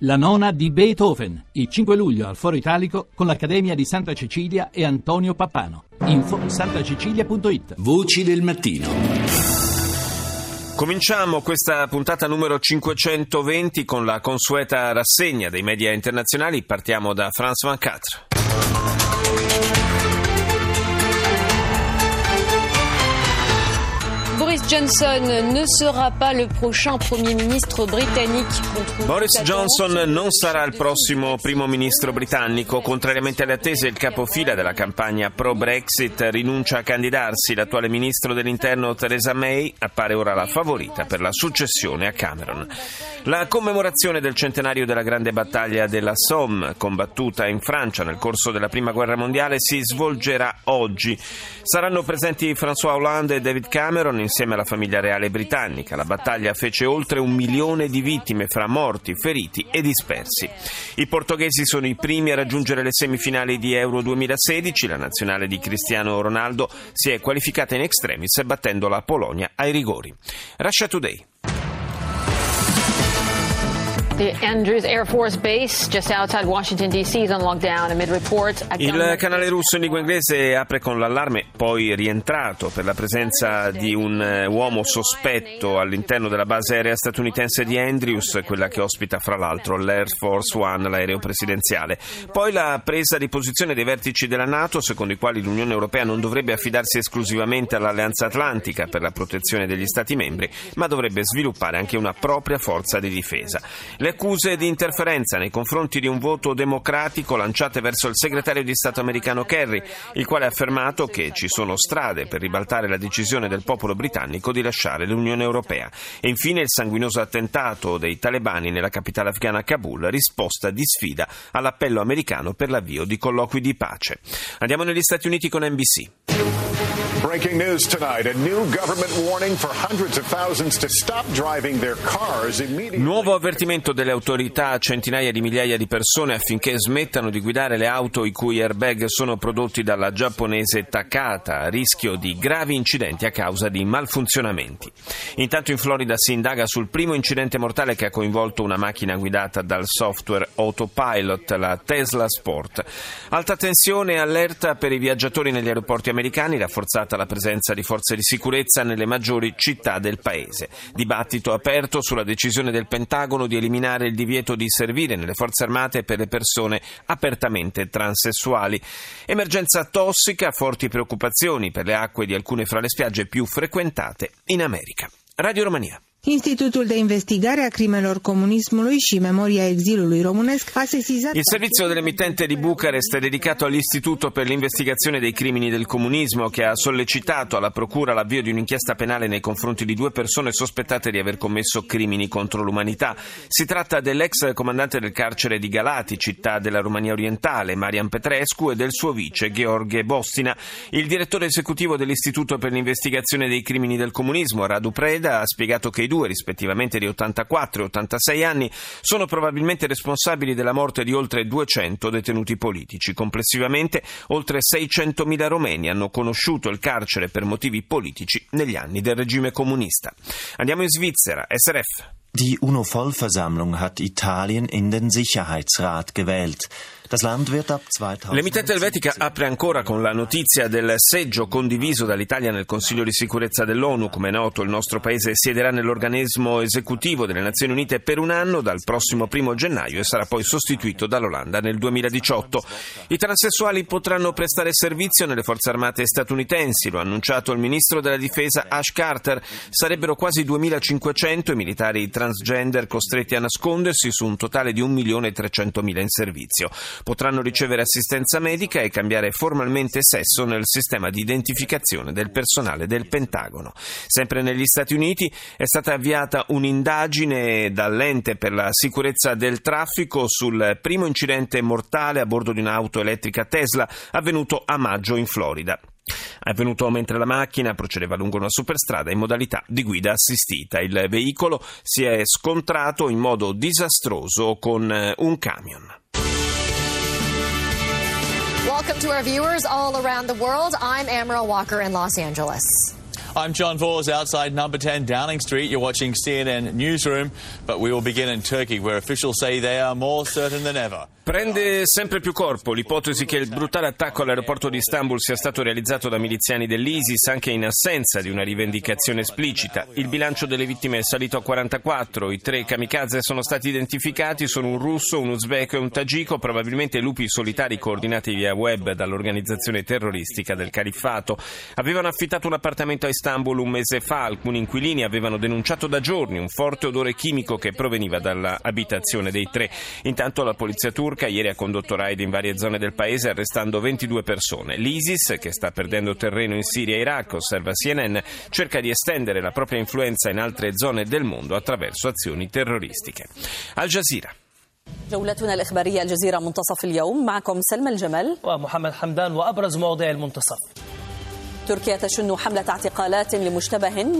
La nona di Beethoven, il 5 luglio al Foro Italico con l'Accademia di Santa Cecilia e Antonio Pappano. Info santacecilia.it. Voci del mattino. Cominciamo questa puntata numero 520 con la consueta rassegna dei media internazionali. Partiamo da France 24. Boris Johnson ne sarà pas le prochain Premier ministre britannique. Boris Johnson non sarà il prossimo primo ministro britannico. Contrariamente alle attese, il capofila della campagna pro-Brexit rinuncia a candidarsi. L'attuale ministro dell'interno Theresa May appare ora la favorita per la successione a Cameron. La commemorazione del centenario della grande battaglia della Somme, combattuta in Francia nel corso della Prima Guerra Mondiale, si svolgerà oggi. Saranno presenti François Hollande e David Cameron insieme alla famiglia reale britannica. La battaglia fece oltre un milione di vittime fra morti, feriti e dispersi. I portoghesi sono i primi a raggiungere le semifinali di Euro 2016. La nazionale di Cristiano Ronaldo si è qualificata in extremis battendo la Polonia ai rigori. Russia Today. Il canale russo in lingua inglese apre con l'allarme, poi rientrato per la presenza di un eh, uomo sospetto all'interno della base aerea statunitense di Andrews, quella che ospita fra l'altro l'Air Force One, l'aereo presidenziale. Poi la presa di posizione dei vertici della NATO, secondo i quali l'Unione Europea non dovrebbe affidarsi esclusivamente all'Alleanza Atlantica per la protezione degli Stati membri, ma dovrebbe sviluppare anche una propria forza di difesa. Le accuse di interferenza nei confronti di un voto democratico lanciate verso il segretario di Stato americano Kerry, il quale ha affermato che ci sono strade per ribaltare la decisione del popolo britannico di lasciare l'Unione Europea. E infine il sanguinoso attentato dei talebani nella capitale afghana Kabul, risposta di sfida all'appello americano per l'avvio di colloqui di pace. Andiamo negli Stati Uniti con NBC. Breaking news tonight. A new government warning for hundreds of thousands to stop driving their cars immediately. Nuovo avvertimento delle autorità a centinaia di migliaia di persone affinché smettano di guidare le auto i cui airbag sono prodotti dalla giapponese Takata, a rischio di gravi incidenti a causa di malfunzionamenti. Intanto in Florida si indaga sul primo incidente mortale che ha coinvolto una macchina guidata dal software autopilot, la Tesla Sport. Alta tensione e allerta per i viaggiatori negli aeroporti americani, rafforzata aumentata la presenza di forze di sicurezza nelle maggiori città del paese. Dibattito aperto sulla decisione del Pentagono di eliminare il divieto di servire nelle forze armate per le persone apertamente transessuali. Emergenza tossica, forti preoccupazioni per le acque di alcune fra le spiagge più frequentate in America. Radio Romania. Institutul de investigare a crimelor comunismului și memoria exilului românesc a sesizat... Il servizio dell'emittente di Bucarest è dedicato all'Istituto per l'investigazione dei crimini del comunismo che ha sollecitato alla Procura l'avvio di un'inchiesta penale nei confronti di due persone sospettate di aver commesso crimini contro l'umanità. Si tratta dell'ex comandante del carcere di Galati, città della Romania orientale, Marian Petrescu, e del suo vice, Gheorghe Bostina. Il direttore esecutivo dell'Istituto per l'investigazione dei crimini del comunismo, Radu Preda, ha spiegato che i due due, rispettivamente di 84 e 86 anni, sono probabilmente responsabili della morte di oltre 200 detenuti politici. Complessivamente oltre 600.000 romeni hanno conosciuto il carcere per motivi politici negli anni del regime comunista. Andiamo in Svizzera, SRF. Die UNO-Vollversammlung hat Italien in den Sicherheitsrat gewählt. L'emittente elvetica apre ancora con la notizia del seggio condiviso dall'Italia nel Consiglio di sicurezza dell'ONU. Come è noto, il nostro paese siederà nell'organismo esecutivo delle Nazioni Unite per un anno dal prossimo primo gennaio e sarà poi sostituito dall'Olanda nel 2018. I transessuali potranno prestare servizio nelle forze armate statunitensi, lo ha annunciato il ministro della difesa Ash Carter. Sarebbero quasi 2500 i militari transgender costretti a nascondersi su un totale di 1.300.000 in servizio potranno ricevere assistenza medica e cambiare formalmente sesso nel sistema di identificazione del personale del Pentagono. Sempre negli Stati Uniti è stata avviata un'indagine dall'ente per la sicurezza del traffico sul primo incidente mortale a bordo di un'auto elettrica Tesla avvenuto a maggio in Florida. È avvenuto mentre la macchina procedeva lungo una superstrada in modalità di guida assistita. Il veicolo si è scontrato in modo disastroso con un camion. Welcome to our viewers all around the world. I'm Amaral Walker in Los Angeles. I'm John Vors outside number 10 Downing Street. You're watching CNN Newsroom, but we will begin in Turkey, where officials say they are more certain than ever. Prende sempre più corpo l'ipotesi che il brutale attacco all'aeroporto di Istanbul sia stato realizzato da miliziani dell'ISIS anche in assenza di una rivendicazione esplicita. Il bilancio delle vittime è salito a 44, i tre kamikaze sono stati identificati, sono un russo, un uzbeko e un tagico, probabilmente lupi solitari coordinati via web dall'organizzazione terroristica del califfato. Avevano affittato un appartamento a Istanbul un mese fa, alcuni inquilini avevano denunciato da giorni un forte odore chimico che proveniva dall'abitazione dei tre. Intanto la polizia turca turca ieri ha condotto raid in varie zone del paese arrestando 22 persone. L'ISIS, che sta perdendo terreno in Siria e Iraq, osserva CNN, cerca di estendere la propria influenza in altre zone del mondo attraverso azioni terroristiche. Al Jazeera. جولتنا الإخبارية الجزيرة منتصف اليوم معكم سلمى الجمل ومحمد حمدان وأبرز مواضيع المنتصف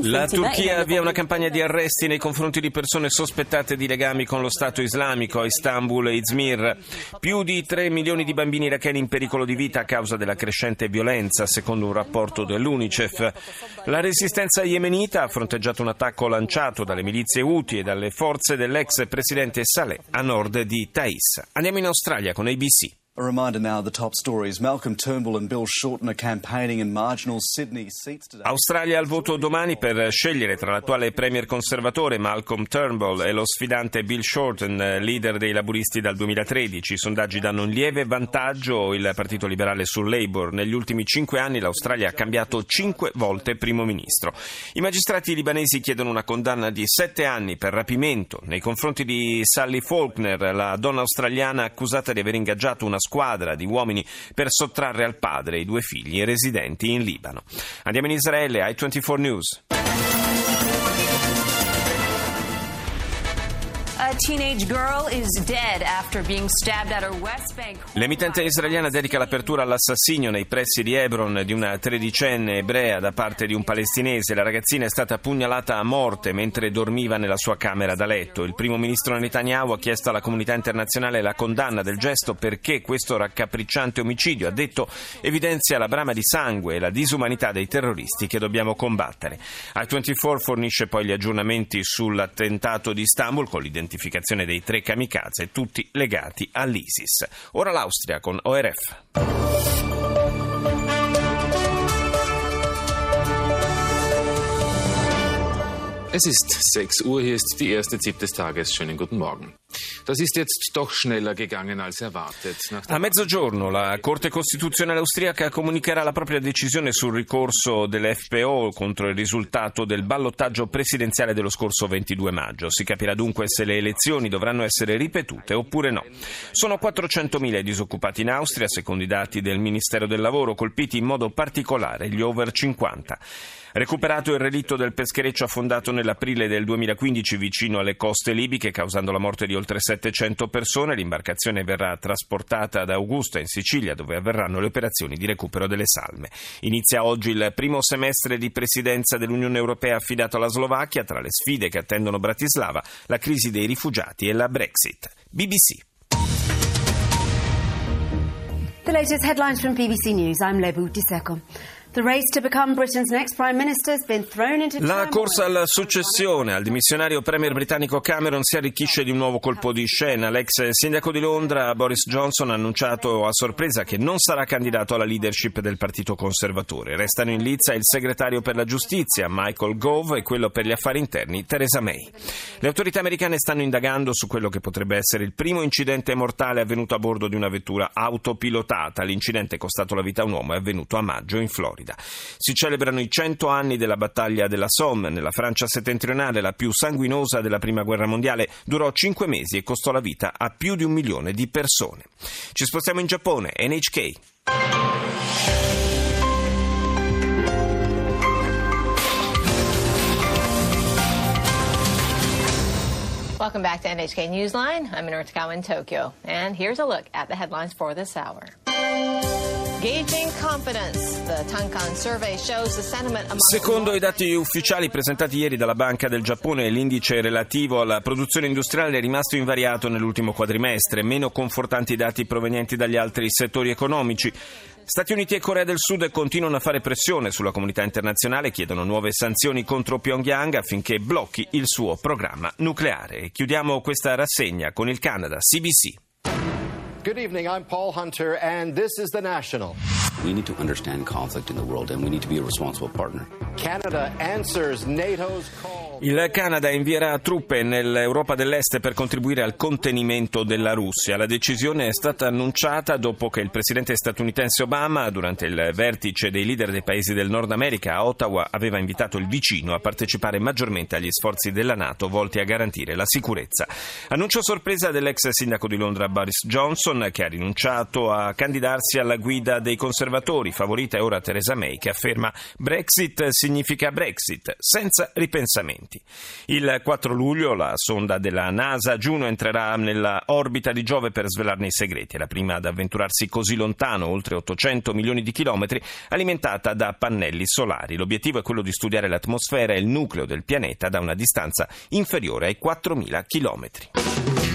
la Turchia avvia una campagna di arresti nei confronti di persone sospettate di legami con lo Stato islamico a Istanbul e Izmir. Più di 3 milioni di bambini iracheni in pericolo di vita a causa della crescente violenza, secondo un rapporto dell'UNICEF. La resistenza yemenita ha fronteggiato un attacco lanciato dalle milizie Houthi e dalle forze dell'ex presidente Saleh a nord di Thais. Andiamo in Australia con ABC. A reminder now the top stories. Malcolm Turnbull and Bill Shorten are campaigning in marginal Sydney seats today. Australia al voto domani per scegliere tra l'attuale premier conservatore Malcolm Turnbull e lo sfidante Bill Shorten, leader dei laburisti dal 2013. I sondaggi danno un lieve vantaggio il Partito Liberale sul Labour. Negli ultimi cinque anni l'Australia ha cambiato cinque volte primo ministro. I magistrati libanesi chiedono una condanna di sette anni per rapimento nei confronti di Sally Faulkner, la donna australiana accusata di aver ingaggiato una squadra di uomini per sottrarre al padre i due figli residenti in Libano. Andiamo in Israele, i24 News. L'emittente israeliana dedica l'apertura all'assassinio nei pressi di Hebron di una tredicenne ebrea da parte di un palestinese. La ragazzina è stata pugnalata a morte mentre dormiva nella sua camera da letto. Il primo ministro Netanyahu ha chiesto alla comunità internazionale la condanna del gesto perché questo raccapricciante omicidio, ha detto, evidenzia la brama di sangue e la disumanità dei terroristi che dobbiamo combattere. I24 fornisce poi gli aggiornamenti sull'attentato di Istanbul con l'identificazione l'identificazione dei tre kamikaze, tutti legati all'ISIS. Ora l'Austria con ORF. Es ist 6 Uhr, hier ist die erste ZIP des Tages. Schönen guten Morgen. Das ist jetzt doch schneller gegangen als erwartet. A mezzogiorno la Corte Costituzionale austriaca comunicherà la propria decisione sul ricorso dell'FPO contro il risultato del ballottaggio presidenziale dello scorso 22 maggio. Si capirà dunque se le elezioni dovranno essere ripetute oppure no. Sono 400.000 i disoccupati in Austria, secondo i dati del Ministero del Lavoro, colpiti in modo particolare gli over 50. Recuperato il relitto del peschereccio affondato nell'aprile del 2015 vicino alle coste libiche, causando la morte di oltre 700 persone, l'imbarcazione verrà trasportata ad Augusta in Sicilia, dove avverranno le operazioni di recupero delle salme. Inizia oggi il primo semestre di presidenza dell'Unione Europea affidato alla Slovacchia, tra le sfide che attendono Bratislava, la crisi dei rifugiati e la Brexit. BBC. The latest headlines from BBC News. I'm Lebu Diseko. La corsa alla successione al dimissionario premier britannico Cameron si arricchisce di un nuovo colpo di scena. L'ex sindaco di Londra, Boris Johnson, ha annunciato a sorpresa che non sarà candidato alla leadership del Partito Conservatore. Restano in lizza il segretario per la giustizia, Michael Gove, e quello per gli affari interni, Theresa May. Le autorità americane stanno indagando su quello che potrebbe essere il primo incidente mortale avvenuto a bordo di una vettura autopilotata. L'incidente costato la vita a un uomo è avvenuto a maggio in Florida. Florida. Si celebrano i cento anni della battaglia della Somme nella Francia settentrionale, la più sanguinosa della Prima Guerra Mondiale. Durò cinque mesi e costò la vita a più di un milione di persone. Ci spostiamo in Giappone, NHK. Welcome back to NHK Newsline. I'm in Earthcow in Tokyo, and here's a look at the headlines for this hour. Secondo i dati ufficiali presentati ieri dalla Banca del Giappone, l'indice relativo alla produzione industriale è rimasto invariato nell'ultimo quadrimestre, meno confortanti i dati provenienti dagli altri settori economici. Stati Uniti e Corea del Sud continuano a fare pressione sulla comunità internazionale chiedono nuove sanzioni contro Pyongyang affinché blocchi il suo programma nucleare. Chiudiamo questa rassegna con il Canada, CBC. Good evening, I'm Paul Hunter and this is The National. We need to understand conflict in the world and we need to be a responsible partner. Canada answers NATO's call. Il Canada invierà truppe nell'Europa dell'Est per contribuire al contenimento della Russia. La decisione è stata annunciata dopo che il presidente statunitense Obama, durante il vertice dei leader dei paesi del Nord America a Ottawa, aveva invitato il vicino a partecipare maggiormente agli sforzi della Nato volti a garantire la sicurezza. Annuncio sorpresa dell'ex sindaco di Londra Boris Johnson, che ha rinunciato a candidarsi alla guida dei conservatori. Favorita è ora Theresa May, che afferma Brexit significa Brexit, senza ripensamenti precedenti. Il 4 luglio la sonda della NASA Juno entrerà nella orbita di Giove per svelarne i segreti. È la prima ad avventurarsi così lontano, oltre 800 milioni di chilometri, alimentata da pannelli solari. L'obiettivo è quello di studiare l'atmosfera e il nucleo del pianeta da una distanza inferiore ai 4.000 chilometri.